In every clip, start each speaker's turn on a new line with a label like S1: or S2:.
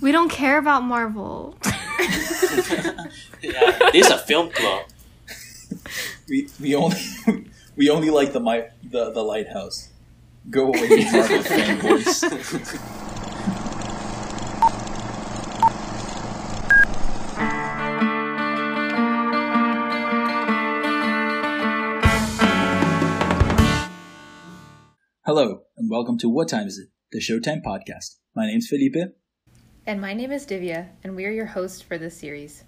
S1: We don't care about Marvel.
S2: yeah, this is a film club.
S3: We we only we only like the my the, the lighthouse. Go away, you Marvel fanboys. Hello, and welcome to What Time Is It? The Showtime podcast. My name's Felipe.
S4: And my name is Divya, and we are your hosts for this series.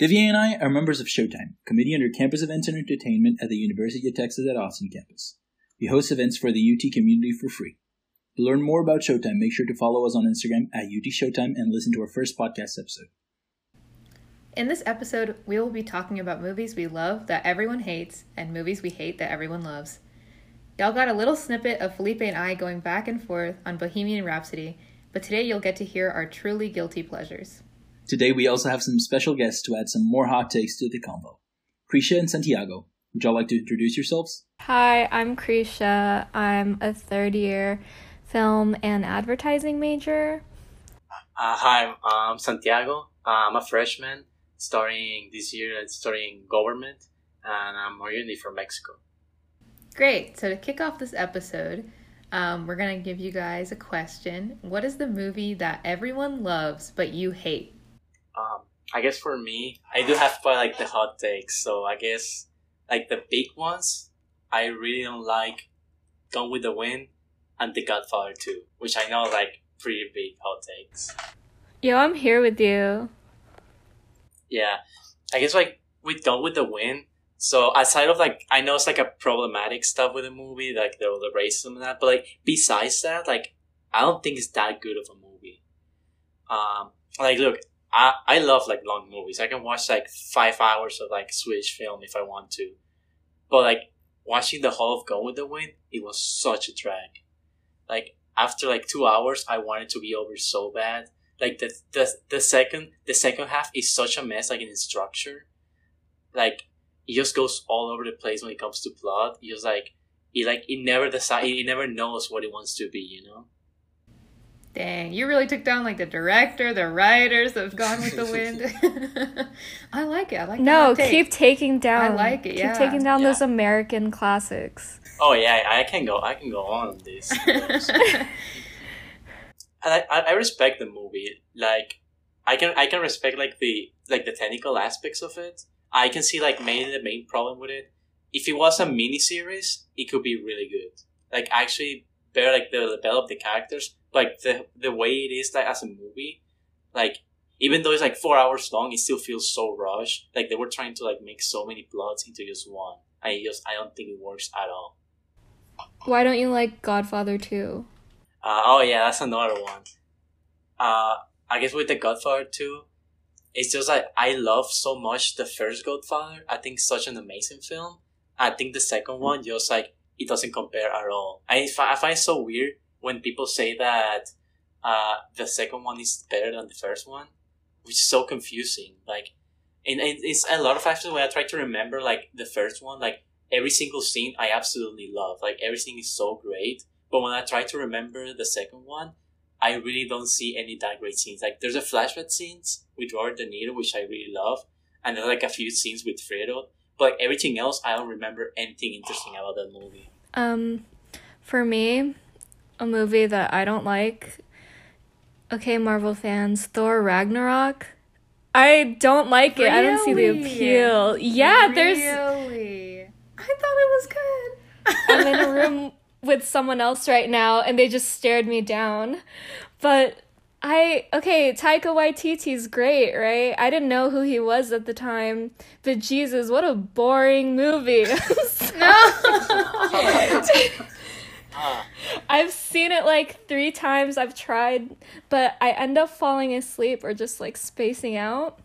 S3: Divya and I are members of Showtime, committee under Campus Events and Entertainment at the University of Texas at Austin campus. We host events for the UT community for free. To learn more about Showtime, make sure to follow us on Instagram at UT Showtime and listen to our first podcast episode.
S4: In this episode, we will be talking about movies we love that everyone hates and movies we hate that everyone loves. Y'all got a little snippet of Felipe and I going back and forth on Bohemian Rhapsody, but today you'll get to hear our truly guilty pleasures.
S3: Today we also have some special guests to add some more hot takes to the convo. Krisha and Santiago, would y'all like to introduce yourselves?
S1: Hi, I'm Krisha. I'm a third year film and advertising major.
S2: Uh, hi, I'm Santiago. I'm a freshman studying this year and studying government, and I'm originally from Mexico.
S4: Great. So to kick off this episode, um, we're gonna give you guys a question. What is the movie that everyone loves but you hate?
S2: Um, I guess for me, I do have quite like the hot takes. So I guess like the big ones, I really don't like Gone with the Wind and The Godfather 2, which I know like pretty big hot takes.
S1: Yo, I'm here with you.
S2: Yeah, I guess like with Gone with the Wind. So aside of like, I know it's like a problematic stuff with the movie, like the the racism and that, but like besides that, like I don't think it's that good of a movie. Um, like look, I I love like long movies. I can watch like five hours of like Swedish film if I want to, but like watching the whole of Gone with the Wind, it was such a drag. Like after like two hours, I wanted to be over so bad. Like the the the second the second half is such a mess, like in its structure. Like it just goes all over the place when it comes to plot. It just like he like he never decide he never knows what he wants to be, you know?
S4: Dang, you really took down like the director, the writers of Gone with the Wind. I like it. I like the
S1: No,
S4: take.
S1: keep taking down.
S4: I like it,
S1: Keep
S4: yeah.
S1: taking down
S2: Yeah.
S1: those American classics.
S2: Oh yeah, I, I can go I can go on on this. and I, I I respect the movie. Like I can I can respect like the like the technical aspects of it. I can see like mainly the main problem with it. If it was a mini series, it could be really good. Like actually better like the develop the characters. Like the the way it is like as a movie, like even though it's like four hours long, it still feels so rushed. Like they were trying to like make so many plots into just one. I just I don't think it works at all.
S1: Why don't you like Godfather 2?
S2: Uh, oh yeah, that's another one. Uh, I guess with the Godfather too, it's just like I love so much the first Godfather. I think it's such an amazing film. I think the second one just like it doesn't compare at all. I I find it so weird when people say that uh, the second one is better than the first one, which is so confusing. Like, and, and it's a lot of actually when I try to remember like the first one, like every single scene I absolutely love. Like everything is so great. But when I try to remember the second one, I really don't see any that great scenes. Like there's a flashback scenes with Robert De Niro, which I really love, and there's like a few scenes with Fredo. But like everything else, I don't remember anything interesting about that movie.
S1: Um, for me, a movie that I don't like. Okay, Marvel fans, Thor Ragnarok. I don't like it. I don't see the appeal. Yeah, there's.
S4: Really? I thought it was good.
S1: I'm in a room with someone else right now, and they just stared me down. But I okay, Taika Waititi's great, right? I didn't know who he was at the time, but Jesus, what a boring movie.
S2: Ah,
S1: I've seen it like three times. I've tried, but I end up falling asleep or just like spacing out.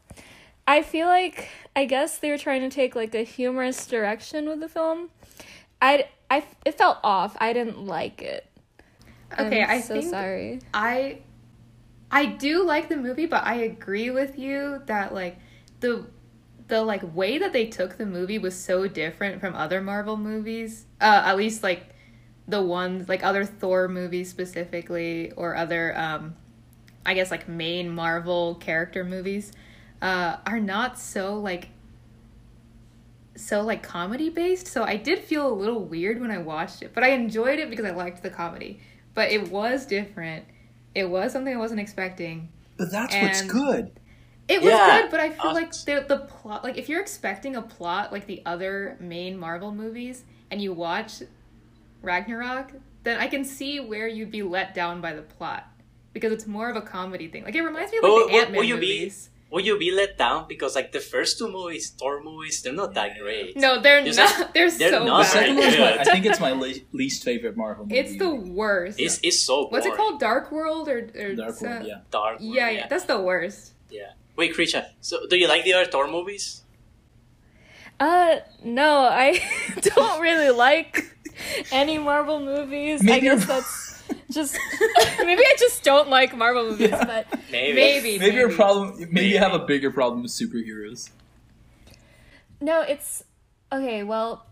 S1: I feel like I guess they were trying to take like a humorous direction with the film. I I it felt off. I didn't like it.
S4: Okay,
S1: I'm
S4: I
S1: so
S4: think
S1: sorry.
S4: I I do like the movie, but I agree with you that like the the like way that they took the movie was so different from other Marvel movies. Uh at least like the ones like other Thor movies specifically or other um I guess like main Marvel character movies uh, are not so like so like comedy based. So I did feel a little weird when I watched it, but I enjoyed it because I liked the comedy. But it was different. It was something I wasn't expecting.
S3: But that's what's good.
S4: It was
S2: Yeah,
S4: good, but I feel
S2: uh,
S4: like the the plot like if you're expecting a plot like the other main Marvel movies and you watch Ragnarok, then I can see where you'd be let down by the plot. Because it's more of a comedy thing. Like it reminds me of like
S2: But
S4: the
S2: will- will
S4: Ant Man
S2: you be-
S4: movies.
S2: Will you be let down because like the first two movies, Thor movies, they're not that great.
S4: No, they're
S2: It's
S4: not.
S2: like-
S4: they're,
S2: they're
S4: so
S2: not
S3: The
S4: bad.
S3: second
S2: very
S3: one's my. I think it's my le- least favorite Marvel movie.
S4: It's the worst.
S2: It's it's so Boring.
S4: What's it called? Dark World or, or
S3: Dark World, yeah.
S2: Dark. World,
S4: yeah, yeah, that's the worst.
S2: yeah. Wait, Krisha. So, do you like the other Thor movies?
S1: Uh, no, I don't really like any Marvel movies. I
S3: Maybe
S1: guess that's just maybe I just don't like Marvel movies,
S3: Yeah.
S1: but
S2: Maybe.
S4: Maybe.
S3: Maybe your problem. Maybe you have a bigger problem with superheroes.
S1: no, it's okay. Well,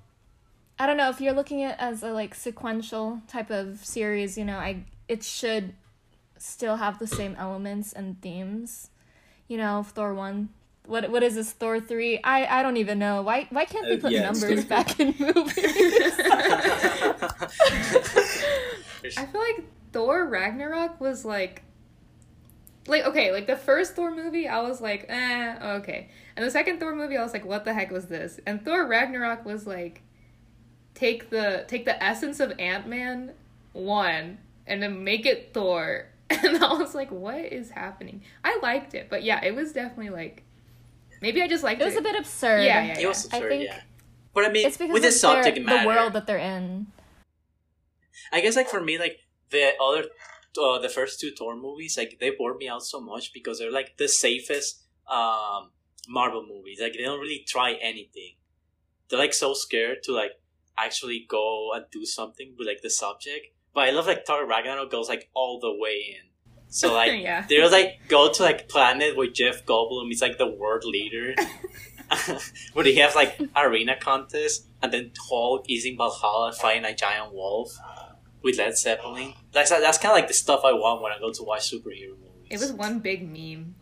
S1: I don't know if you're looking at it as a like sequential type of series. You know, I it should still have the same elements and themes. You know, Thor one. What what is this Thor three? I I don't even know. Why why can't they
S3: Uh,
S1: put
S3: yeah,
S1: numbers back in movies?
S4: I feel like Thor Ragnarok was like like okay, like the first Thor movie I was like, eh, okay. And the second Thor movie I was like, what the heck was this? And Thor Ragnarok was like take the take the essence of Ant-Man 1 and then make it Thor. And I was like, what is happening? I liked it, but yeah, it was definitely like maybe I just liked
S1: it
S4: it.
S1: was a bit absurd.
S4: Yeah, yeah,
S2: It was
S1: I
S2: absurd,
S1: think
S2: yeah. But I mean,
S1: It's because
S2: with the
S1: of their,
S2: subject
S1: the world that they're in.
S2: I guess like for me, like the other, uh, the first two Thor movies, like they bore me out so much because they're like the safest um Marvel movies. Like they don't really try anything. They're like so scared to like actually go and do something with like the subject. But I love like Thor Ragnarok goes like all the way in. So like
S4: yeah.
S2: they're like go to like planet where Jeff Goldblum is like the world leader. where he has like arena contest and then Hulk is in Valhalla fighting a giant wolf with Led Zeppelin. That's that's kind of like the stuff I want when I go to watch superhero movies.
S4: It was one big meme.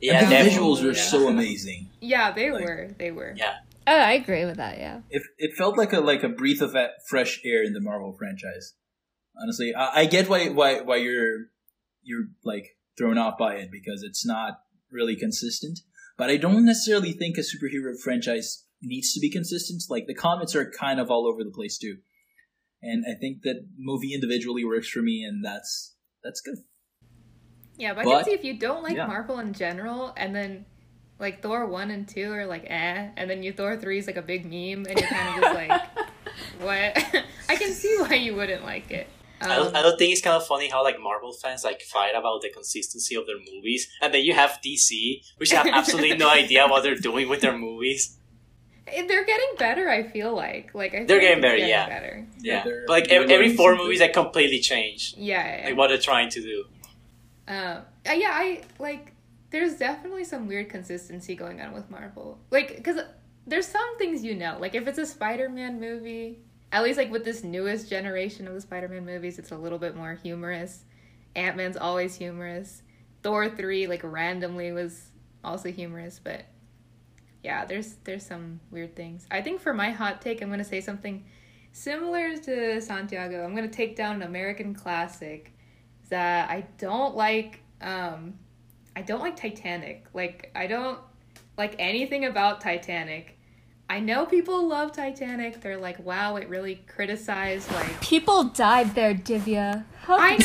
S2: yeah,
S3: and the visuals were
S4: yeah.
S3: so amazing.
S4: Yeah, they
S3: Like-
S4: were. They were.
S2: Yeah.
S1: Oh, I agree with that. Yeah.
S3: It it felt like a like a breath of fresh air in the Marvel franchise. Honestly, I, I get why why why you're you're like thrown off by it because it's not really consistent. But I don't necessarily think a superhero franchise needs to be consistent. Like the comics are kind of all over the place too, and I think that movie individually works for me, and that's that's good.
S4: Yeah, but, I can see if you don't like
S3: yeah.
S4: Marvel in general, and then like Thor one and two are like eh, and then you Thor three is like a big meme, and you're kind of just like, what? I can see why you wouldn't like it.
S2: I don't,
S4: Um,
S2: I don't think it's kind of funny how like Marvel fans like fight about the consistency of their movies, and then you have DC, which have absolutely no idea what they're doing with their movies.
S4: Eh, they're getting better. I feel like like I
S2: They're
S4: like
S2: getting
S4: it's
S2: better, yeah.
S4: better.
S2: Yeah,
S3: they're-
S2: but like
S3: they're
S2: every, every four movies, like completely change
S4: Yeah, yeah, yeah.
S2: like what they're trying to do.
S4: Um, uh, yeah, I like. There's definitely some weird consistency going on with Marvel. Like, because there's some things you know. Like, if it's a Spider-Man movie, at least like with this newest generation of the Spider-Man movies, it's a little bit more humorous. Ant Man's always humorous. Thor three like randomly was also humorous, but yeah, there's there's some weird things. I think for my hot take, I'm gonna say something similar to Santiago. I'm gonna take down an American classic that I don't like. Um, I don't like Titanic. Like I don't like anything about Titanic. I know people love Titanic. They're like, wow, it really criticized like
S1: People died there, Divya. How
S4: I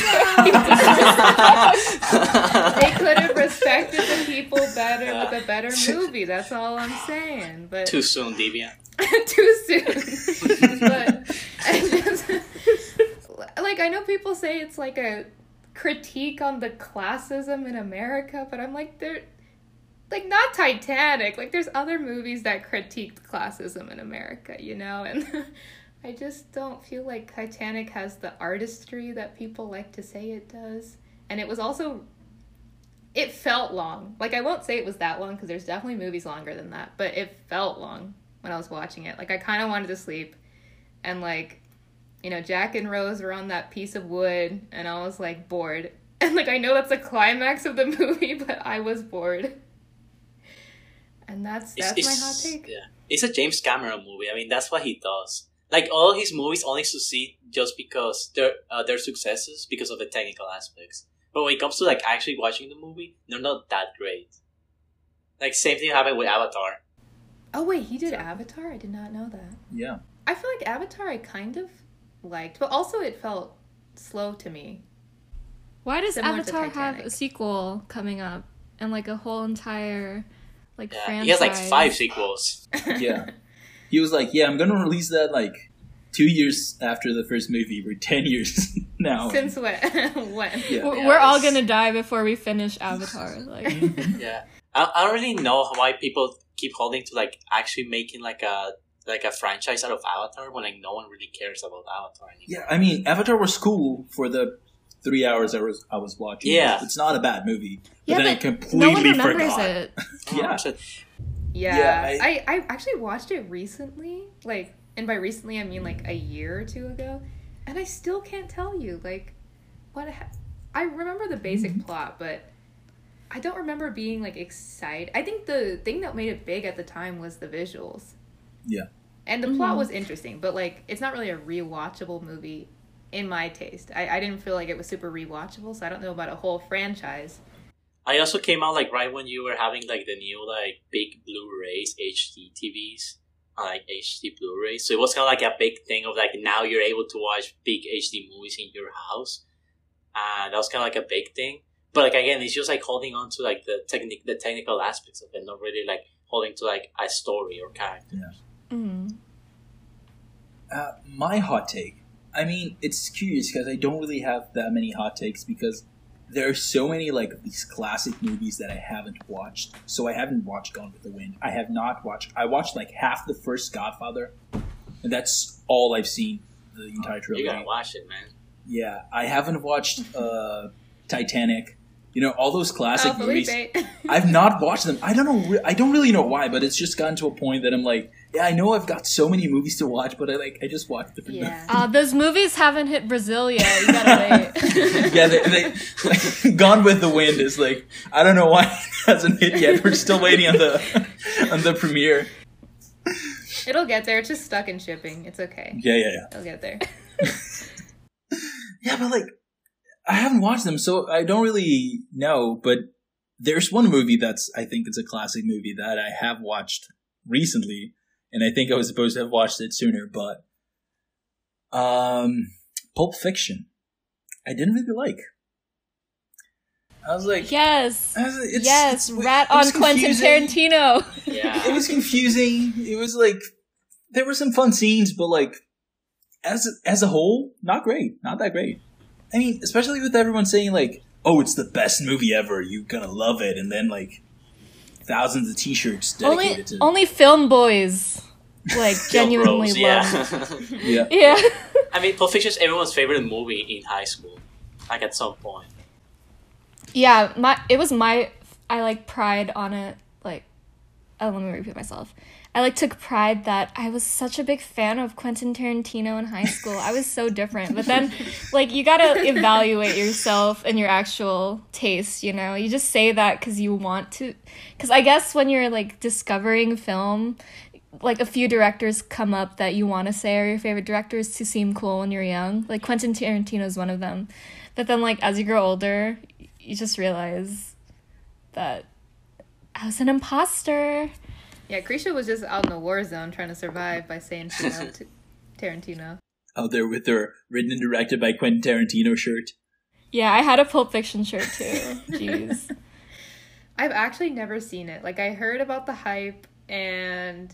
S4: know. they could have respected the people better with a better movie. That's all I'm saying. But
S2: Too soon, Deviant.
S4: too soon. but just, like I know people say it's like a critique on the classism in America, but I'm like they're like not Titanic. Like there's other movies that critiqued classism in America, you know, and I just don't feel like Titanic has the artistry that people like to say it does. And it was also it felt long. Like I won't say it was that long because there's definitely movies longer than that, but it felt long when I was watching it. Like I kind of wanted to sleep, and like, you know, Jack and Rose were on that piece of wood, and I was like bored. And like I know that's the climax of the movie, but I was bored. And that's
S2: It's-
S4: that's my
S2: it's-
S4: hot take.
S2: Yeah, it's a James Cameron movie. I mean, that's what he does. Like all his movies only succeed just because they're uh, they're successes because of the technical aspects. But when it comes to like actually watching the movie, they're not that great. Like same thing happened with Avatar.
S4: Oh wait, he did Avatar? I did not know that.
S3: Yeah.
S4: I feel like Avatar I kind of liked, but also it felt slow to me.
S1: Why does
S4: Similar
S1: Avatar have a sequel coming up and like a whole entire like
S2: Yeah,
S1: franchise?
S2: he has like five sequels.
S3: Yeah. He was like, "Yeah, I'm gonna release that like two years after the first movie. We're ten years now."
S4: Since when? when?
S3: Yeah.
S1: We're,
S2: Yeah,
S1: we're all gonna die before we finish Avatar. Like, mm-hmm.
S2: Yeah, I, I don't really know why people keep holding to like actually making like a like a franchise out of Avatar when like no one really cares about Avatar anymore.
S3: Yeah, I mean, Avatar was cool for the three hours I was I was watching.
S2: Yeah.
S3: it's not a bad movie. But
S1: yeah,
S3: then I
S1: but
S3: completely
S1: no one remembers
S3: forgot.
S1: it.
S3: Yeah.
S2: Oh, So-
S4: Yeah,
S3: Yeah,
S4: I, I actually watched it recently, like, and by recently I mean like a year or two ago, and I still can't tell you like what. Ha- I remember the basic
S3: Mm-hmm.
S4: plot, but I don't remember being like excited. I think the thing that made it big at the time was the visuals.
S3: Yeah.
S4: and the plot
S1: Mhm.
S4: was interesting, but like it's not really a rewatchable movie in my taste. I, I didn't feel like it was super rewatchable, so I don't know about a whole franchise.
S2: I also came out like right when you were having like the new like big Blu-rays, HD TVs, like HD Blu-rays. So it was kind of like a big thing of like now you're able to watch big HD movies in your house. Uh, that was kind of like a big thing. But like again, it's just like holding on to like the technique, the technical aspects of it, not really like holding to like a story or character.
S1: Mm.
S3: Uh, my hot take. I mean, it's curious because I don't really have that many hot takes because there are so many like these classic movies that I haven't watched. So I haven't watched Gone with the Wind. I have not watched. I watched like half the first Godfather, and that's all I've seen the entire
S2: You
S3: trilogy.
S2: gotta watch it, man.
S3: Yeah, I haven't watched uh, Titanic. You know all those classic
S4: oh,
S3: movies. I've not watched them. I don't know. re- I don't really know why, but it's just gotten to a point that I'm like, yeah, I know I've got so many movies to watch, but I like I just watch different.
S4: Yeah.
S1: Uh, those movies haven't hit Brazil yet. You gotta wait.
S3: yeah, they, they like, Gone with the Wind is like I don't know why it hasn't hit yet. We're still waiting on the on the premiere.
S4: It'll get there. It's just stuck in shipping. It's okay.
S3: Yeah, yeah, yeah.
S4: It'll get there.
S3: Yeah, but like I haven't watched them, so I don't really know. But there's one movie that's I think it's a classic movie that I have watched recently, and I think I was supposed to have watched it sooner, but um, Pulp Fiction, I didn't really like. I was like,
S1: yes,
S3: was like, it's,
S1: yes,
S3: it's-
S1: rat
S3: it was
S1: on Quentin. Tarantino.
S2: Yeah.
S3: It was confusing. It was like there were some fun scenes, but like as as a whole, not great, not that great. I mean, especially with everyone saying like, "Oh, it's the best movie ever. You're gonna love it," and then like thousands of T-shirts dedicated
S1: only,
S3: to
S1: only film boys like genuinely
S2: Bros,
S1: love.
S2: yeah.
S3: yeah.
S1: Yeah.
S2: I mean, Pulp Fiction is everyone's favorite movie in high school. Like at some point.
S1: Yeah, my it was my I like pride on it. Like, oh, let me repeat myself. I like took pride that I was such a big fan of Quentin Tarantino in high school. I was so different, but then like you gotta evaluate yourself and your actual taste. You know, you just say that because you want to. Because I guess when you're like discovering film, like a few directors come up that you want to say are your favorite directors to seem cool when you're young. Like Quentin Tarantino is one of them. But then like as you grow older, you just realize that I was an imposter.
S4: Yeah, Krisha was just out in the war zone trying to survive by saying she loved Tarantino.
S3: Out there with their written and directed by Quentin Tarantino shirt.
S1: Yeah, I had a Pulp Fiction shirt too. Jeez.
S4: I've actually never seen it. Like I heard about the hype and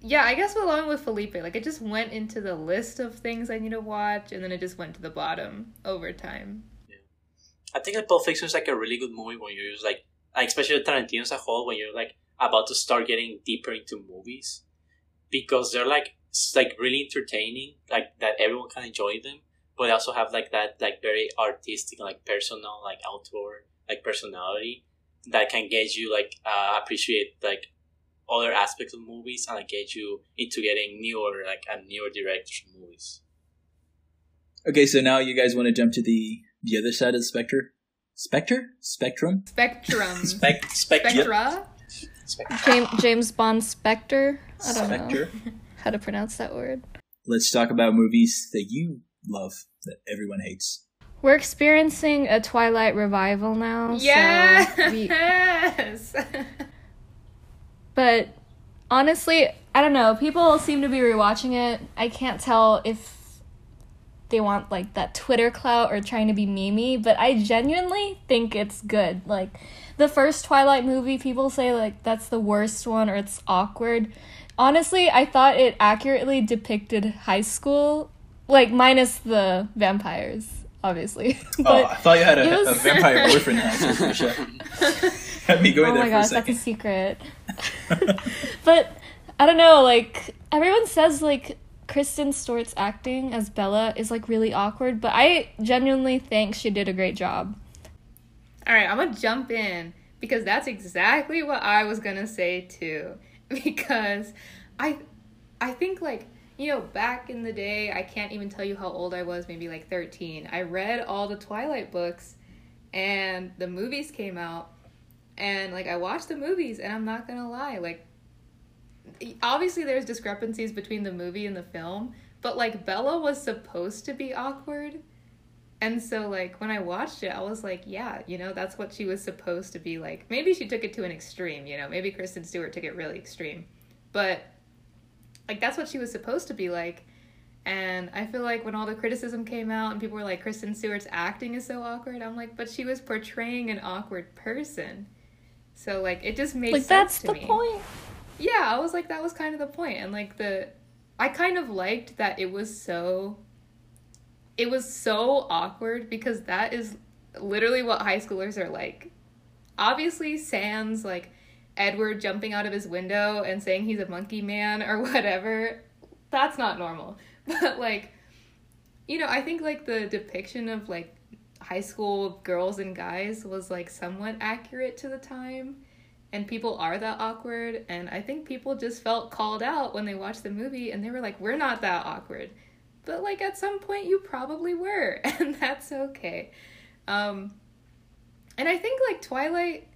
S4: yeah, I guess along with Felipe, like it just went into the list of things I need to watch and then it just went to the bottom over time. Yeah.
S2: I think that Pulp Fiction is like a really good movie when you're just like, like especially Tarantino as a whole, when you're like about to start getting deeper into movies, because they're like like really entertaining, like that everyone can enjoy them, but they also have like that like very artistic, like personal, like outward, like personality that can get you like uh, appreciate like other aspects of movies and like get you into getting newer like and newer directors movies.
S3: Okay, so now you guys want to jump to the the other side of the spectrum. Spectre? Spectrum?
S4: Spectrum.
S2: Spec, spec,
S4: Spectra.
S2: Spec-
S1: James, James Bond Spectre. I don't know how to pronounce that word.
S3: Let's talk about movies that you love that everyone hates.
S1: We're experiencing a Twilight revival now. So we,
S4: Yes.
S1: but honestly, I don't know. People seem to be rewatching it. I can't tell if they want like that Twitter clout or trying to be memey, but I genuinely think it's good. Like the first Twilight movie, people say like that's the worst one or it's awkward. Honestly, I thought it accurately depicted high school, like minus the vampires, obviously.
S3: oh, I thought you had a,
S1: was-
S3: a vampire boyfriend now, so Krisha. Had me going
S1: oh
S3: there
S1: my
S3: for a
S1: gosh, that's a secret. but I don't know, like everyone says like Kristen Stewart's acting as Bella is like really awkward, but I genuinely think she did a great job.
S4: All right, I'm gonna jump in because that's exactly what I was gonna say too. Because I, I think like you know back in the day, I can't even tell you how old I was. Maybe like 13. I read all the Twilight books, and the movies came out, and like I watched the movies, and I'm not gonna lie, like obviously there's discrepancies between the movie and the film, but like Bella was supposed to be awkward. And so like when I watched it, I was like, yeah, you know, that's what she was supposed to be like. Maybe she took it to an extreme, you know, maybe Kristen Stewart took it really extreme. But like that's what she was supposed to be like. And I feel like when all the criticism came out and people were like Kristen Stewart's acting is so awkward, I'm like, but she was portraying an awkward person. So like it just made
S1: Like
S4: sense
S1: that's
S4: to
S1: the
S4: me
S1: point.
S4: yeah i was like that was kind of the point and like the i kind of liked that it was so it was so awkward because that is literally what high schoolers are like. Obviously sans like edward jumping out of his window and saying he's a monkey man or whatever that's not normal. But like you know i think like the depiction of like high school girls and guys was like somewhat accurate to the time and people are that awkward and i think people just felt called out when they watched the movie and they were like we're not that awkward but like at some point you probably were and that's okay um and i think like twilight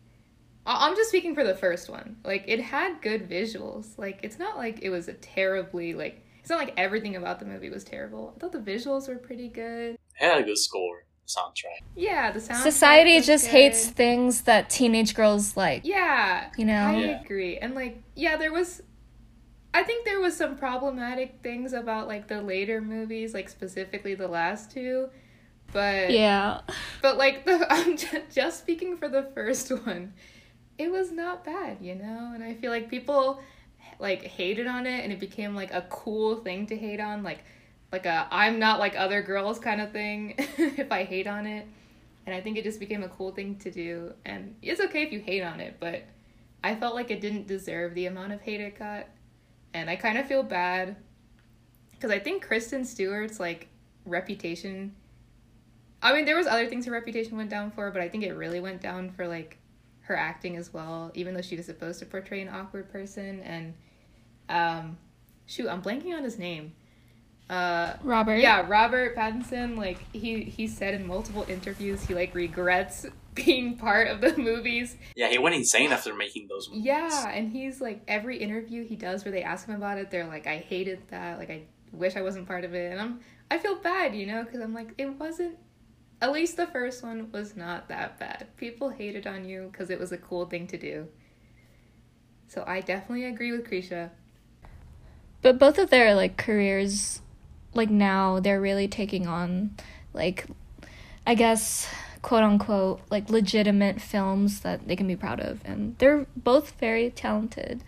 S4: I- i'm just speaking for the first one like it had good visuals like it's not like it was a terribly like it's not like everything about the movie was terrible i thought the visuals were pretty good
S2: It had a good score soundtrack.
S4: yeah the sound
S1: Society just hates things that teenage girls like.
S4: Yeah.
S1: You know?
S4: I
S3: Yeah.
S4: agree. And like yeah, there was I think there was some problematic things about like the later movies, like specifically the last two. But
S1: Yeah.
S4: but like the I'm ju- just speaking for the first one. It was not bad, you know? And I feel like people like hated on it and it became like a cool thing to hate on like like a I'm not like other girls kind of thing if I hate on it. And I think it just became a cool thing to do. And it's okay if you hate on it, but I felt like it didn't deserve the amount of hate it got. And I kind of feel bad because I think Kristen Stewart's like reputation. I mean, there was other things her reputation went down for, but I think it really went down for like her acting as well. Even though she was supposed to portray an awkward person, and um, shoot, I'm blanking on his name. Uh,
S1: Robert.
S4: yeah, Robert Pattinson, like he he said in multiple interviews, he like regrets being part of the movies.
S2: Yeah, he went insane after making those movies.
S4: Yeah, and he's like every interview he does where they ask him about it, they're like, I hated that, like I wish I wasn't part of it, and I'm I feel bad, you know, because I'm like it wasn't. At least the first one was not that bad. People hated on you because it was a cool thing to do. So I definitely agree with Krisha.
S1: But both of their like careers like now they're really taking on like I guess quote unquote like legitimate films that they can be proud of and they're both very talented.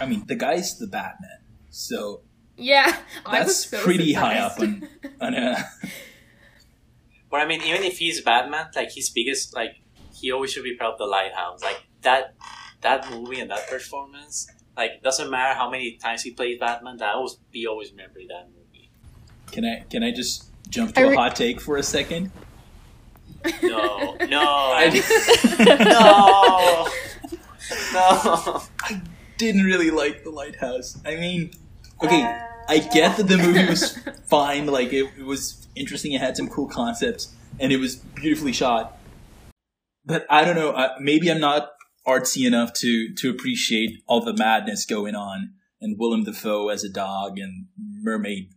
S3: I mean, the guy's the Batman, so
S4: Yeah, I was
S3: that's
S4: so
S3: pretty high up on, on a.
S2: But I mean, even if he's Batman, like his biggest, like he always should be proud of the Lighthouse. Like that, that movie and that performance. Like doesn't matter how many times he plays Batman, that will be always remember that movie.
S3: Can I can I just jump to
S1: I
S3: a
S1: re-
S3: hot take for a second?
S2: No, no,
S3: I
S2: no, no.
S3: I didn't really like the lighthouse. I mean, okay, I get that the movie was fine. Like it, it was interesting. It had some cool concepts, and it was beautifully shot. But I don't know. Uh, maybe I'm not artsy enough to to appreciate all the madness going on, and Willem Dafoe as a dog, and mermaid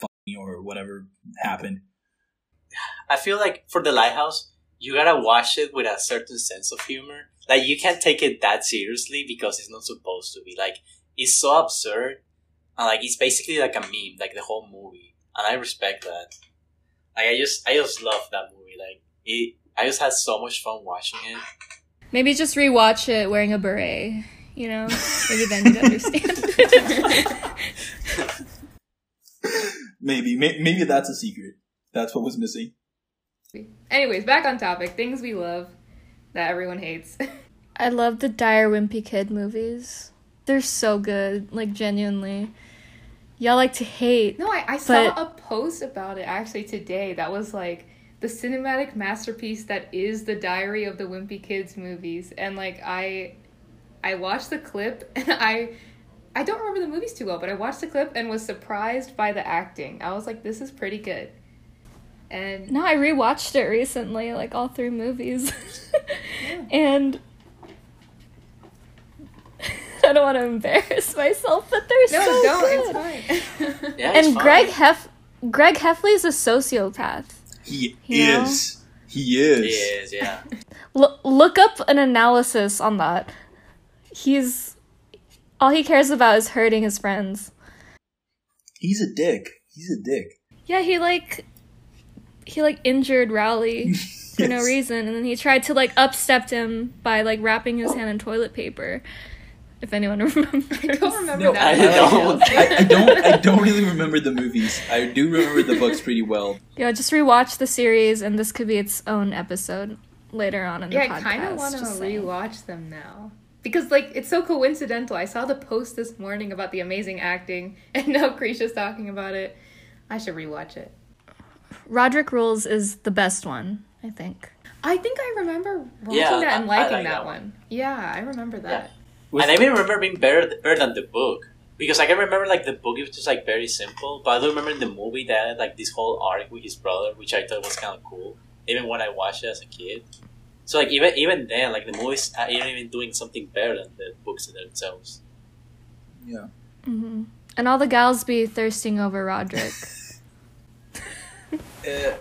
S3: fucking or whatever happened.
S2: I feel like for the lighthouse, you gotta watch it with a certain sense of humor. Like you can't take it that seriously because it's not supposed to be. Like it's so absurd, and like it's basically like a meme, like the whole movie. And I respect that. Like I just, I just love that movie. Like it, I just had so much fun watching it.
S1: Maybe just rewatch it wearing a beret. You know, maybe then you'd understand.
S3: Maybe, maybe that's a secret. That's what was missing.
S4: Anyways, back on topic. Things we love that everyone hates.
S1: I love the Dire Wimpy Kid movies. They're so good, like genuinely. Y'all like to hate.
S4: No, I, I saw a post about it actually today that was like the cinematic masterpiece that is the Diary of the Wimpy Kids movies, and like I, I watched the clip and I, I don't remember the movies too well, but I watched the clip and was surprised by the acting. I was like, this is pretty good, and
S1: No, I rewatched it recently, like all three movies. and I don't want to embarrass myself, but they're
S4: no,
S1: so
S4: don't.
S1: good.
S4: It's fine.
S2: Yeah, it's
S1: and
S2: fine.
S1: Greg Hef Greg Heffley's a sociopath.
S3: He
S1: You know?
S3: is. He is.
S2: He is, yeah.
S1: L- look up an analysis on that. He's all he cares about is hurting his friends.
S3: He's a dick. He's a dick.
S1: Yeah, he like he like injured Rowley for no reason, and then he tried to like upstepped him by like wrapping his hand in toilet paper. If anyone remembers,
S4: I don't remember
S3: No,
S4: that.
S2: I don't.
S3: I, I don't. I don't really remember the movies. I do remember the books pretty well.
S1: Yeah, just rewatch the series, and this could be its own episode later on in the podcast. Yeah.
S4: I kind of want to rewatch them now because like it's so coincidental. I saw the post this morning about the amazing acting, and now Krisha's talking about it. I should rewatch it.
S1: Roderick Rules is the best one, I think.
S4: I think I remember watching
S2: Yeah,
S4: that and
S2: I- I
S4: liking
S2: like
S4: that,
S2: that
S4: one.
S2: one.
S4: Yeah, I remember that.
S3: Was-
S2: and I even remember being better, better than the book. Because I can remember like the book it was just like very simple, but I do remember in the movie that had, like this whole arc with his brother, which I thought was kind of cool. Even when I watched it as a kid, so like even even then, like the movies are even doing something better than the books in themselves.
S3: Yeah.
S1: hmm And all the gals be thirsting over Roderick.
S3: Uh,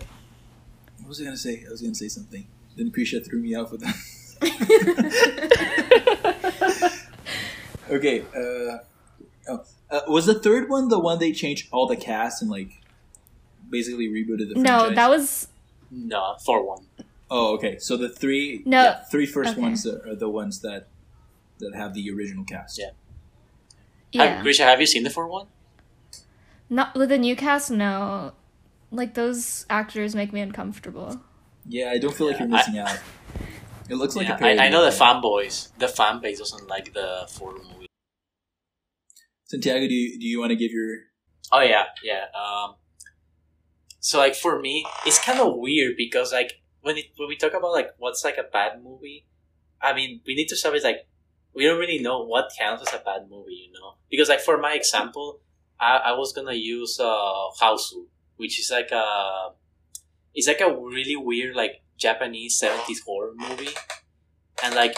S3: what was I gonna say? I was gonna say something. Then Krisha threw me out with that. okay. Uh, oh, uh, was the third one the one they changed all the cast and like basically rebooted the
S1: no,
S3: franchise?
S1: that was
S2: No, for one.
S3: Oh, okay. So the three,
S1: No.
S3: yeah, three first
S1: Okay.
S3: ones are, are the ones that that have the original cast.
S2: Yeah.
S1: yeah.
S2: Have, Krisha, have you seen the for one?
S1: Not with the new cast, no. Like those actors make me uncomfortable.
S3: Yeah, I don't feel like you're
S2: Yeah, I-
S3: missing out. It looks like
S2: Yeah,
S3: a parody.
S2: I, I know the fanboys, the fan base doesn't like the four movie.
S3: Santiago, do you, do you want to give your?
S2: Oh yeah, yeah. Um, so like for me, it's kind of weird because like when it, when we talk about like what's like a bad movie, I mean we need to start with like we don't really know what counts as a bad movie, you know? Because like for my example, I, I was gonna use uh Hausu, which is like a it's like a really weird like Japanese seventies horror movie, and like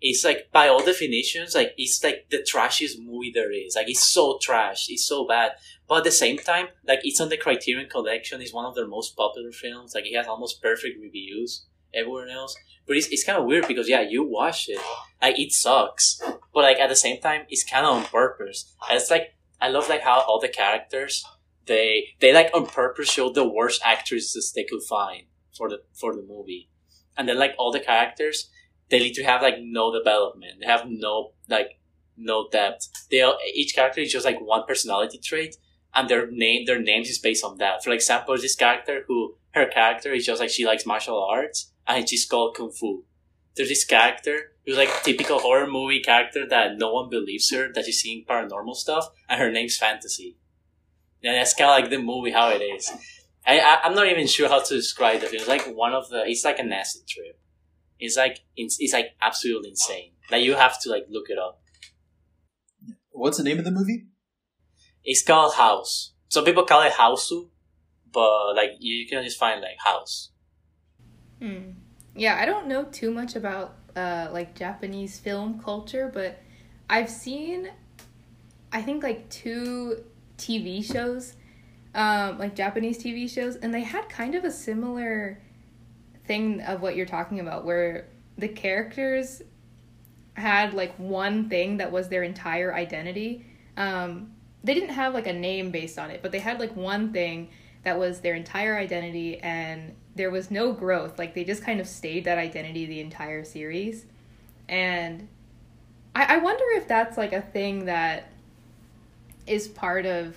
S2: it's like by all definitions like it's like the trashiest movie there is. Like it's so trash, it's so bad. But at the same time, like it's on the Criterion Collection. It's one of their most popular films. Like it has almost perfect reviews everywhere else. But it's, it's kind of weird because yeah, you watch it, like it sucks. But like at the same time, it's kind of on purpose. And it's like I love like how all the characters they they like on purpose show the worst actresses they could find for the for the movie, and then like all the characters they need to have like no development. They have no like no depth. They all, each character is just like one personality trait, and their name their names is based on that. For example, this character who her character is just like she likes martial arts and she's called kung fu. There's this character who's like typical horror movie character that no one believes her that she's seeing paranormal stuff, and her name's Fantasy. And that's kind of like the movie how it is. I, I I'm not even sure how to describe the film. It's like one of the. It's like an acid trip. It's like it's, it's like absolutely insane. Like you have to like look it up.
S3: What's the name of the movie?
S2: It's called house. Some people call it hausu, but like you can just find like house.
S4: Hmm. Yeah, I don't know too much about uh, like Japanese film culture, but I've seen, I think like two TV shows, um, like Japanese TV shows, and they had kind of a similar thing of what you're talking about, where the characters had like one thing that was their entire identity. Um, they didn't have like a name based on it, but they had like one thing that was their entire identity and there was no growth. Like they just kind of stayed that identity the entire series. And I, I wonder if that's like a thing that is part of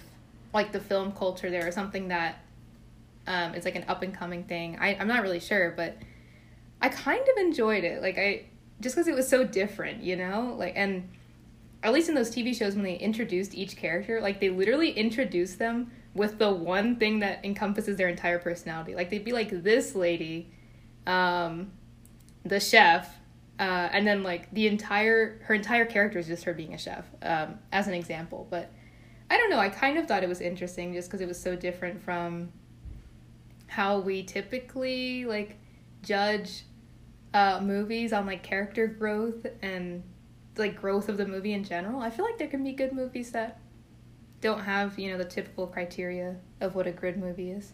S4: like the film culture there or something that um, it's like an up and coming thing. I, I'm not really sure, but I kind of enjoyed it. Like I just because it was so different, you know? Like and at least in those TV shows when they introduced each character, like they literally introduced them with the one thing that encompasses their entire personality. Like they'd be like this lady, um, the chef, uh, and then like the entire her entire character is just her being a chef, um, as an example. But I don't know. I kind of thought it was interesting just because it was so different from how we typically like judge uh, movies on like character growth and like growth of the movie in general. I feel like there can be good movies that don't have you know the typical criteria of what a good movie is.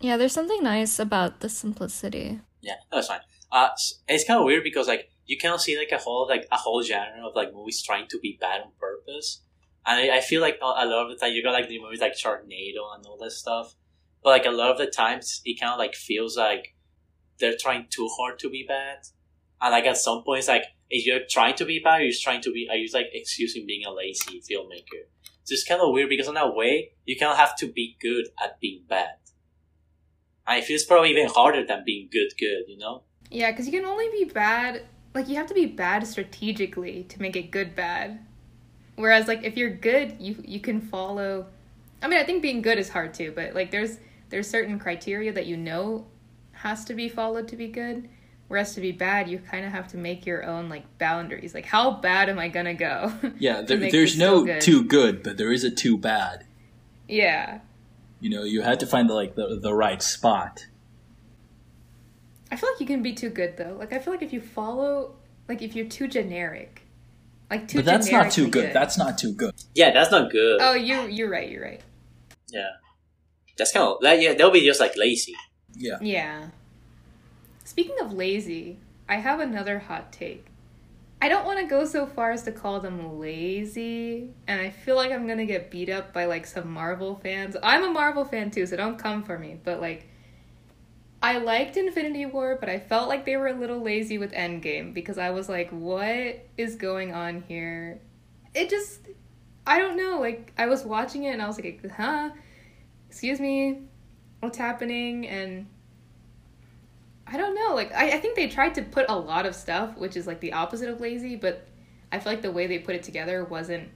S1: Yeah, there's something nice about the simplicity.
S2: Yeah, that's fine. Uh, it's kind of weird because like you cannot see like a whole like a whole genre of like movies trying to be bad on purpose, and I, I feel like a lot of the time you got like the movies like Sharknado and all this stuff, but like a lot of the times it kind of like feels like they're trying too hard to be bad, and like at some points like if you're trying to be bad, you're just trying to be, are you like excusing being a lazy filmmaker? So It's kind of weird because in that way you kind of have to be good at being bad. And it feels probably even harder than being good, good, you know?
S4: Yeah, because you can only be bad, like, you have to be bad strategically to make it good bad. Whereas, like, if you're good, you you can follow. I mean, I think being good is hard too, but like, there's there's certain criteria that you know has to be followed to be good. Whereas to be bad, you kind of have to make your own like boundaries. Like, how bad am I gonna go?
S3: Yeah, there, there's no good? too good, but there is a too bad.
S4: Yeah.
S3: You know, you had to find the like the the right spot.
S4: I feel like you can be too good though. Like I feel like if you follow, like if you're too generic, like too.
S3: But that's not too good. good. That's not too good.
S2: Yeah, that's not good.
S4: Oh, you you're right. You're right.
S2: Yeah, that's kind of that. Yeah, they'll be just like lazy.
S3: Yeah.
S4: Yeah. Speaking of lazy, I have another hot take. I don't want to go so far as to call them lazy, and I feel like I'm gonna get beat up by like some Marvel fans. I'm a Marvel fan too, so don't come for me. But like, I liked Infinity War, but I felt like they were a little lazy with Endgame because I was like, what is going on here? It just, I don't know. Like, I was watching it and I was like, huh? Excuse me, what's happening? And I don't know. Like I, I think they tried to put a lot of stuff, which is like the opposite of lazy, but I feel like the way they put it together wasn't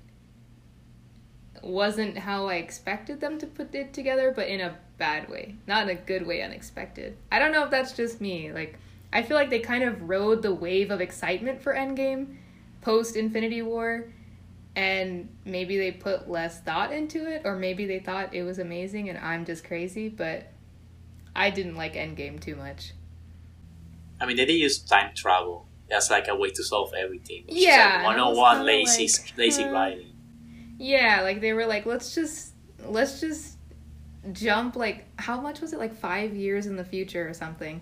S4: wasn't how I expected them to put it together, but in a bad way. Not in a good way, unexpected. I don't know if that's just me. Like I feel like they kind of rode the wave of excitement for Endgame post Infinity War and maybe they put less thought into it or maybe they thought it was amazing and I'm just crazy, but I didn't like Endgame too much.
S2: I mean, they did use time travel as like a way to solve everything.
S4: yeah,
S2: one on one lazy like, lazy uh, writing.
S4: Yeah, like they were like, let's just let's just jump like how much was it like five years in the future or something,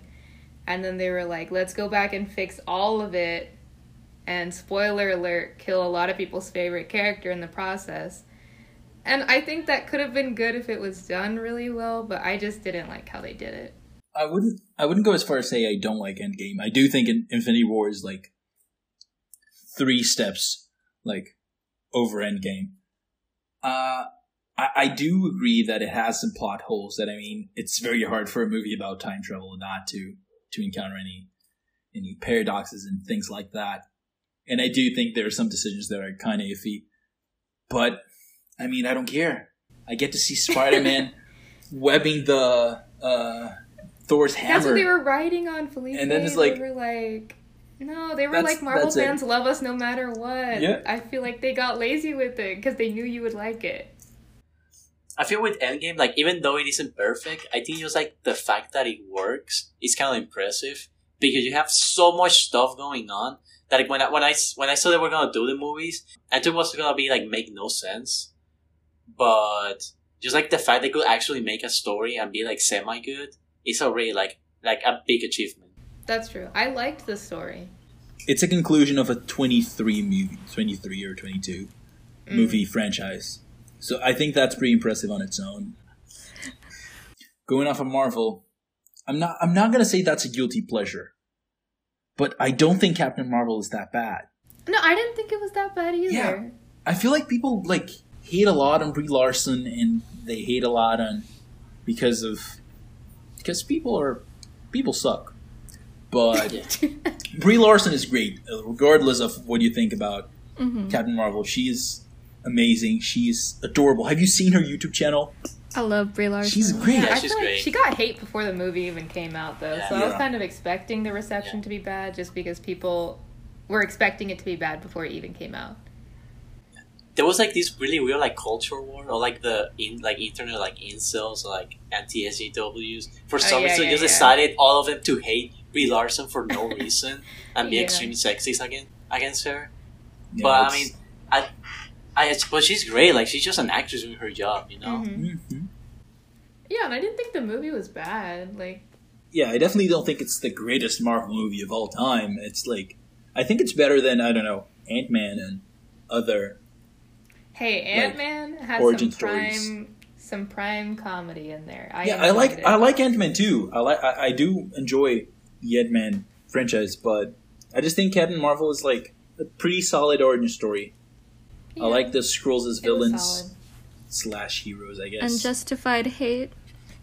S4: and then they were like, let's go back and fix all of it, and spoiler alert, kill a lot of people's favorite character in the process. And I think that could have been good if it was done really well, but I just didn't like how they did it.
S3: I wouldn't. I wouldn't go as far as say I don't like Endgame. I do think Infinity War is like three steps like over Endgame. Uh, I, I do agree that it has some plot holes. That I mean, it's very hard for a movie about time travel not to to encounter any any paradoxes and things like that. And I do think there are some decisions that are kind of iffy. But I mean, I don't care. I get to see Spider Man webbing the uh, Thor's hammer.
S4: That's what they were riding on, Felipe. And then it's like, they were like, no, they were like Marvel fans it. love us no matter what. Yeah. I feel like they got lazy with it because they knew you would like it.
S2: I feel with Endgame, like even though it isn't perfect, I think just like the fact that it works is kind of impressive because you have so much stuff going on that like when I when I when I saw they were gonna do the movies, I thought it was gonna be like make no sense, but just like the fact they could actually make a story and be like semi good is already like like a big achievement.
S4: That's true. I liked the story.
S3: It's a conclusion of a 23 movie, 23 or 22 mm. movie franchise. So I think that's pretty impressive on its own. Going off of Marvel, I'm not I'm not gonna say that's a guilty pleasure. But I don't think Captain Marvel is that bad.
S4: No, I didn't think it was that bad either.
S3: Yeah. I feel like people like hate a lot on Brie Larson and they hate a lot on because of because people are people suck. But Brie Larson is great, uh, regardless of what you think about
S1: Mm-hmm.
S3: Captain Marvel. She's amazing. She's adorable. Have you seen her YouTube channel?
S1: I love Brie Larson.
S3: She's great.
S4: Yeah,
S2: Yeah, she's
S4: feel like
S2: great.
S4: she got hate before the movie even came out, though.
S2: Yeah.
S4: so I was
S3: Yeah.
S4: kind of expecting the reception
S2: Yeah.
S4: to be bad, just because people were expecting it to be bad before it even came out.
S2: There was like this really weird like culture war or like the in like internet like incels like anti SJWs. For some
S4: Oh, yeah,
S2: reason,
S4: yeah,
S2: just
S4: yeah.
S2: decided all of them to hate Brie Larson for no reason and be
S4: Yeah.
S2: extremely sexist again against her.
S3: Yeah,
S2: but I mean, I, I, but she's great. Like she's just an actress doing her job, you know.
S4: Mhm.
S3: Mhm.
S4: Yeah, and I didn't think the movie was bad. Like,
S3: yeah, I definitely don't think it's the greatest Marvel movie of all time. It's like I think it's better than I don't know Ant Man and other.
S4: hey, Ant Man has
S3: origin
S4: some prime,
S3: stories.
S4: some prime comedy in there. I
S3: yeah, I like
S4: it.
S3: I like Ant Man too. I like I, I do enjoy the Ant Man franchise, but I just think Captain Marvel is like a pretty solid origin story.
S4: Yeah,
S3: I like the Skrulls as villains slash heroes. I guess.
S1: Unjustified hate.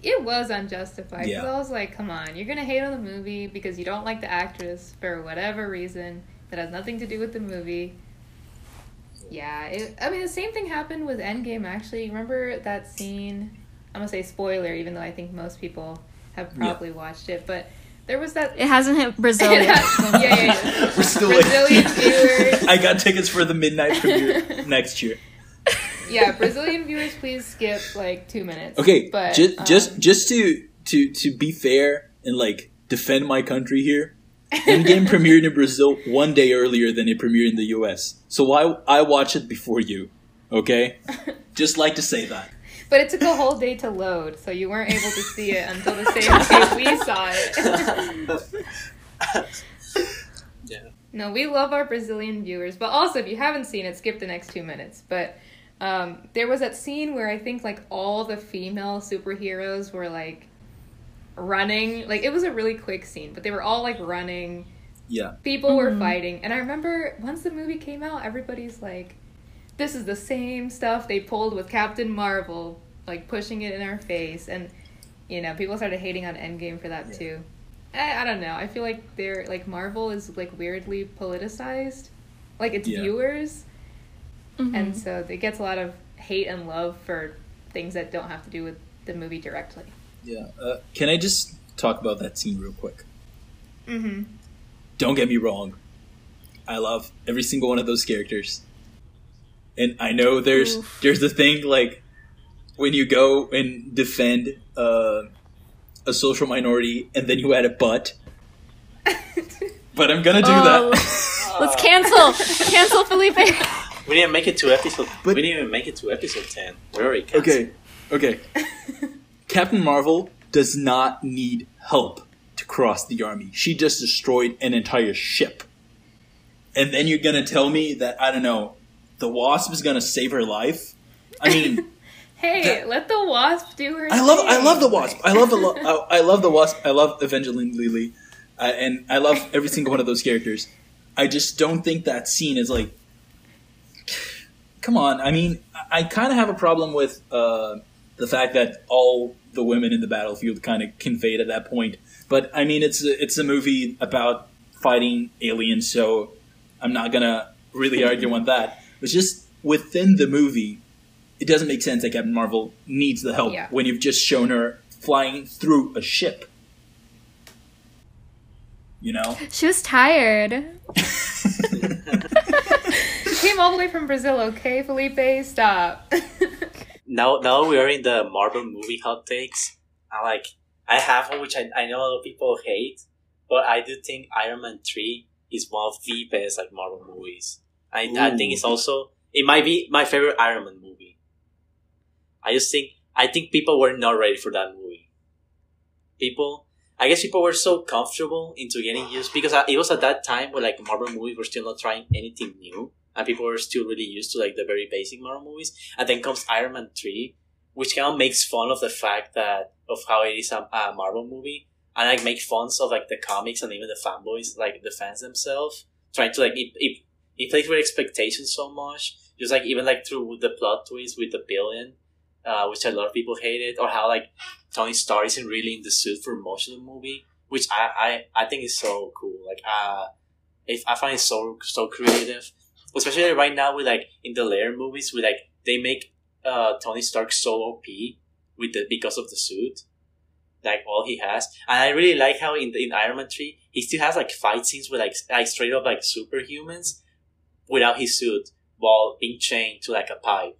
S4: It was unjustified. 'cause
S3: Yeah.
S4: I was like, come on, you're gonna hate on the movie because you don't like the actress for whatever reason that has nothing to do with the movie. Yeah, it, I mean the same thing happened with Endgame. Actually, remember that scene? I'm gonna say spoiler, even though I think most people have
S3: Yeah.
S4: probably watched it. But there was that.
S1: It hasn't hit Brazil yet.
S4: yeah, yeah, yeah.
S3: We're still like-
S4: Brazilian viewers.
S3: I got tickets for the midnight premiere next year.
S4: Yeah, Brazilian viewers, please skip like two minutes.
S3: Okay,
S4: but
S3: just
S4: um,
S3: just just to to to be fair and like defend my country here. Endgame premiered in Brazil one day earlier than it premiered in the US. So I I watch it before you. Okay? Just like to say that.
S4: But it took a whole day to load, so you weren't able to see it until the same day we saw it.
S2: yeah.
S4: no, we love our Brazilian viewers, but also if you haven't seen it, skip the next two minutes. But um, there was that scene where I think like all the female superheroes were like running. Like it was a really quick scene, but they were all like running.
S3: Yeah.
S4: People were
S1: Mhm.
S4: fighting, and I remember once the movie came out, everybody's like, "This is the same stuff they pulled with Captain Marvel, like pushing it in our face." And you know, people started hating on Endgame for that
S3: Yeah.
S4: too. I, I don't know. I feel like they're like Marvel is like weirdly politicized, like its
S3: Yeah.
S4: viewers,
S1: Mhm.
S4: and so it gets a lot of hate and love for things that don't have to do with the movie directly.
S3: Yeah. Uh, can I just talk about that scene real quick?
S4: Mm-hmm.
S3: Don't get me wrong. I love every single one of those characters. And I know there's
S1: Oof.
S3: there's the thing like when you go and defend uh, a social minority and then you add a but. But I'm gonna do
S1: Oh,
S3: that.
S1: Let's cancel. cancel Felipe.
S2: We didn't make it to episode.
S3: But-
S2: we didn't even make it to episode ten. We're already canceled.
S3: okay. Okay. Captain Marvel does not need help to cross the army. She just destroyed an entire ship. And then you're gonna tell me that I don't know, the Wasp is gonna save her life? I mean,
S4: Hey,
S3: That-
S4: let the wasp do her.
S3: I love I love the Wasp. I love the lo- I, I love the Wasp. I love Evangeline Lilly, uh, and I love every single one of those characters. I just don't think that scene is like. Come on, I mean, I, I kind of have a problem with uh, the fact that all the women in the battlefield kind of conveyed at that point. But I mean, it's a, it's a movie about fighting aliens, so I'm not gonna really argue on that. It's just within the movie, it doesn't make sense that Captain Marvel needs the help
S4: Yeah.
S3: when you've just shown her flying through a ship. You know?
S1: She was tired.
S4: She came all the way from Brazil, okay, Felipe? Stop.
S2: now now we are in the Marvel movie hot takes. I like I have one which I, I know a lot of people hate, but I do think Iron Man three is one of the best like Marvel movies. I I think it's also it might be my favorite Iron Man movie. I just think I think people were not ready for that movie. People, I guess people were so comfortable into getting used because uh, it was at that time where like Marvel movies were still not trying anything new, and people were still really used to like the very basic Marvel movies. And then comes Iron Man three, which kind of makes fun of the fact that of how it is a, a Marvel movie, and like make fun of like the comics and even the fanboys, like the fans themselves, trying to like it it, it plays with expectations so much. Just like even like through the plot twist with the billion, uh, which a lot of people hated, or how like Tony Stark isn't really in the suit for most of the movie, which I I, I think is so cool. Like uh, if I find it so so creative, especially right now with like in the layer movies, with like they make uh Tony Stark so OP with the because of the suit, like all he has, and I really like how in the, in Iron Man three he still has like fight scenes with like like straight up like superhumans without his suit while being chained to like a pipe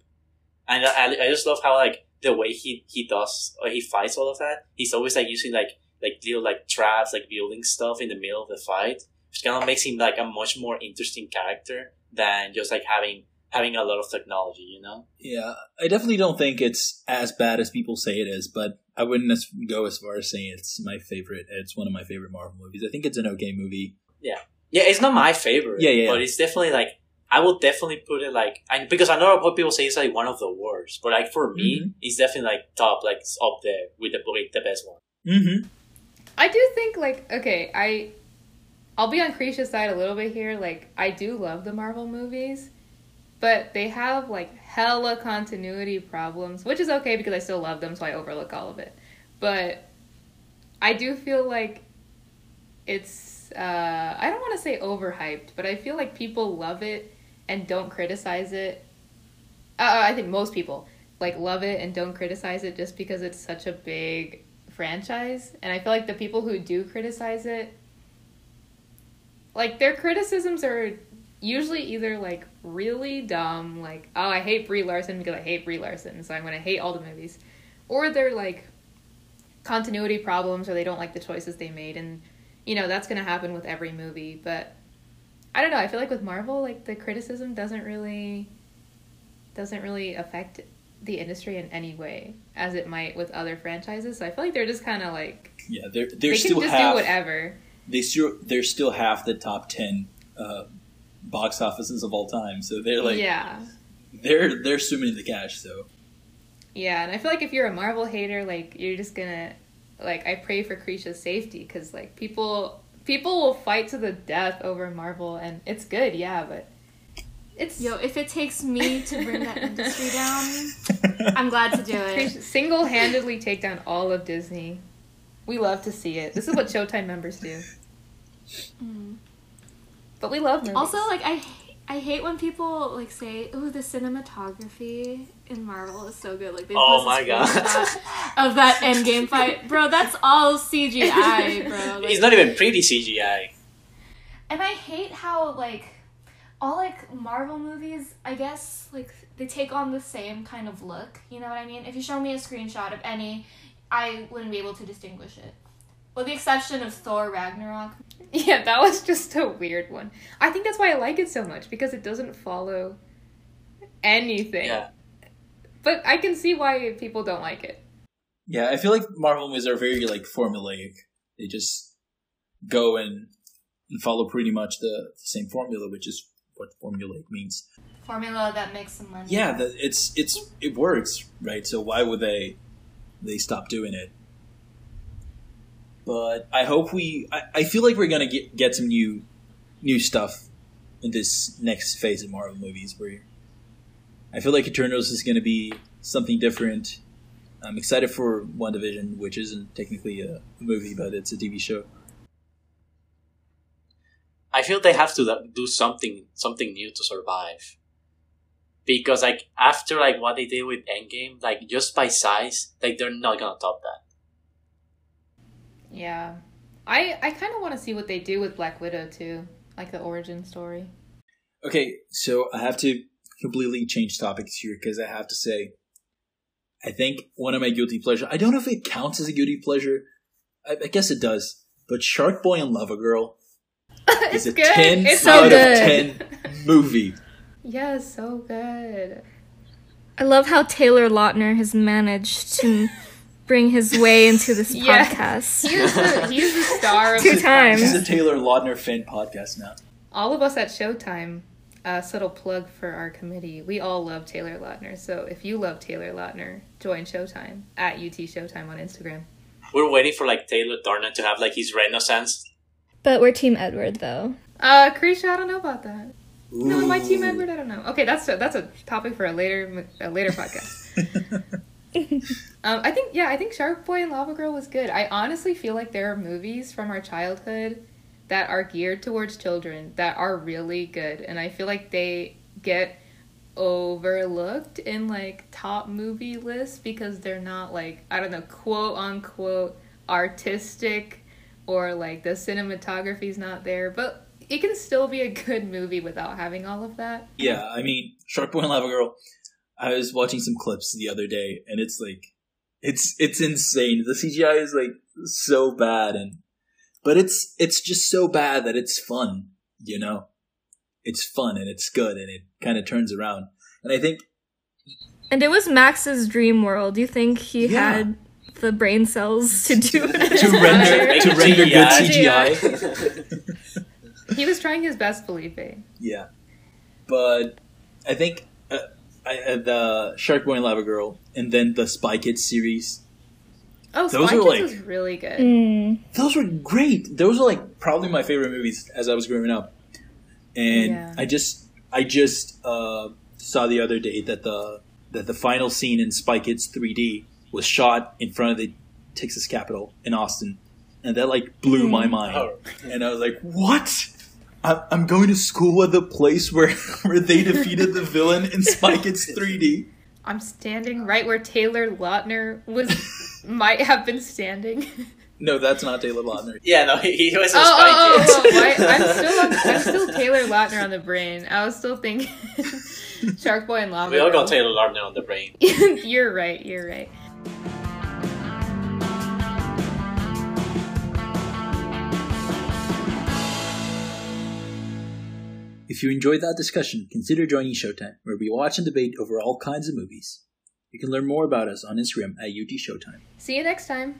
S2: and I, I just love how like the way he he does or he fights all of that. He's always like using like like little like traps, like building stuff in the middle of the fight, which kind of makes him like a much more interesting character than just like having having a lot of technology. You know?
S3: Yeah, I definitely don't think it's as bad as people say it is, but I wouldn't as- go as far as saying it's my favorite. It's one of my favorite Marvel movies. I think it's an okay movie.
S2: Yeah, yeah, it's not my favorite.
S3: Yeah, yeah.
S2: But it's definitely like I will definitely put it like I, because I know what people say it's like one of the worst, but like for me,
S3: Mhm.
S2: it's definitely like top, like it's up there with the with the best one.
S3: Mm-hmm.
S4: I do think like okay, I I'll be on Krisha's side a little bit here. Like I do love the Marvel movies, but they have like hella continuity problems, which is okay because I still love them, so I overlook all of it. But I do feel like it's uh I don't want to say overhyped, but I feel like people love it and don't criticize it. Uh, I think most people like love it and don't criticize it just because it's such a big franchise. And i feel like the people who do criticize it like their criticisms are usually either like really dumb like oh i hate brie larson because i hate brie larson so i'm gonna hate all the movies. Or they're like continuity problems or they don't like the choices they made. And you know that's gonna happen with every movie. But i don't know i feel like with marvel like the criticism doesn't really doesn't really affect the industry in any way as it might with other franchises. So I feel like they're just kind of like
S3: Yeah, they're they're
S4: they
S3: still half.
S4: do whatever.
S3: They still they're still half the top ten uh, box offices of all time. So they're like
S4: yeah,
S3: they're they're swimming in the cash. So
S4: yeah, and I feel like if you're a Marvel hater, like you're just gonna like I pray for Krisha's safety because like people people will fight to the death over Marvel and it's good, yeah, but it's
S1: Yo, if it takes me to bring that industry down, I'm glad to do it.
S4: single handedly take down all of Disney. We love to see it. This is what Showtime members do.
S1: Mm.
S4: But we love movies.
S1: Also, like I, I hate when people like say, "Oh, the cinematography in Marvel is so good." Like they
S2: Oh
S1: post a
S2: my God.
S1: screenshot of that Endgame fight, bro. That's all CGI, bro. Like,
S2: it's not even pretty CGI.
S1: And I hate how like all like Marvel movies, I guess like they take on the same kind of look. You know what I mean? If you show me a screenshot of any, I wouldn't be able to distinguish it. With the exception of Thor Ragnarok.
S4: Yeah, that was just a weird one. I think that's why I like it so much because it doesn't follow anything.
S2: Yeah.
S4: But I can see why people don't like it.
S3: yeah, I feel like Marvel movies are very like formulaic. They just go and, and follow pretty much the, the same formula, which is what formulaic means.
S1: Formula that makes some money.
S3: Yeah, the, it's it's it works, right? So why would they they stop doing it? But I hope we. I, I feel like we're gonna get get some new new stuff in this next phase of Marvel movies. Where I feel like Eternals is gonna be something different. I'm excited for WandaVision, which isn't technically a movie, but it's a TV show.
S2: I feel they have to do something something new to survive. Because like after like what they did with Endgame, like just by size, like they're not gonna top that.
S4: Yeah. I I kind of want to see what they do with Black Widow too, like the origin story.
S3: Okay, so I have to completely change topics here because I have to say, I think one of my guilty pleasure. I don't know if it counts as a guilty pleasure. I, I guess it does. But Shark Boy and Lava Girl is a
S4: good.
S3: ten
S4: It's
S1: so
S3: out
S1: good.
S3: of ten movie.
S4: Yeah, so good.
S1: I love how Taylor Lautner has managed to bring his way into this
S4: Yeah.
S1: podcast.
S4: He's is the, he is the star of
S1: Two
S4: this
S1: times.
S3: This is a Taylor Lautner fan podcast now.
S4: All of us at Showtime, uh, subtle plug for our committee. We all love Taylor Lautner. So if you love Taylor Lautner, join Showtime at UT Showtime on Instagram.
S2: We're waiting for like Taylor Dornan to have like his renaissance.
S1: But we're Team Edward, though.
S4: Uh, Krisha, I don't know about that. No, in my team Edward, I don't know. Okay, that's a, that's a topic for a later a later podcast. um, I think yeah, I think Shark Boy and Lava Girl was good. I honestly feel like there are movies from our childhood that are geared towards children that are really good, and I feel like they get overlooked in like top movie lists because they're not like I don't know quote unquote artistic or like the cinematography's not there, but it can still be a good movie without having all of that.
S3: Yeah, I mean, Shark Boy and Lava Girl. I was watching some clips the other day, and it's like, it's it's insane. The CGI is like so bad, and but it's it's just so bad that it's fun. You know, it's fun and it's good, and it kind of turns around. And I think
S1: And it was Max's dream world. Do You think he
S3: Yeah.
S1: had the brain cells to do it?
S3: to render to render good
S2: CGI.
S3: CGI.
S4: He was trying his best, Felipe.
S3: Yeah, but I think uh, I, uh, the Shark Boy and Lava Girl, and then the Spy Kids series.
S4: Oh,
S3: Those
S4: Spy Kids
S3: like-
S4: was really good.
S1: Mm.
S3: Those were great. Those were like probably my favorite movies as I was growing up. And
S4: Yeah.
S3: I just I just uh, saw the other day that the that the final scene in Spy Kids 3D was shot in front of the Texas Capitol in Austin, and that like blew my mind.
S2: Oh.
S3: And I was like, "What? I- I'm going to school at the place where where they defeated the villain in Spy Kids 3D."
S4: I'm standing right where Taylor Lautner was might have been standing.
S3: No, that's not Taylor Lautner.
S2: Yeah, no, he, he was a
S4: oh,
S2: Spy
S4: oh,
S2: Kids.
S4: oh, oh, why- I'm still on, I'm still Taylor Lautner on the brain. I was still thinking Shark Boy and Lava.
S2: we all
S4: Girl.
S2: got Taylor Lautner on the brain.
S4: you're right. You're right.
S3: If you enjoyed that discussion, consider joining Showtime, where we watch and debate over all kinds of movies. You can learn more about us on Instagram at UT Showtime.
S4: See you next time.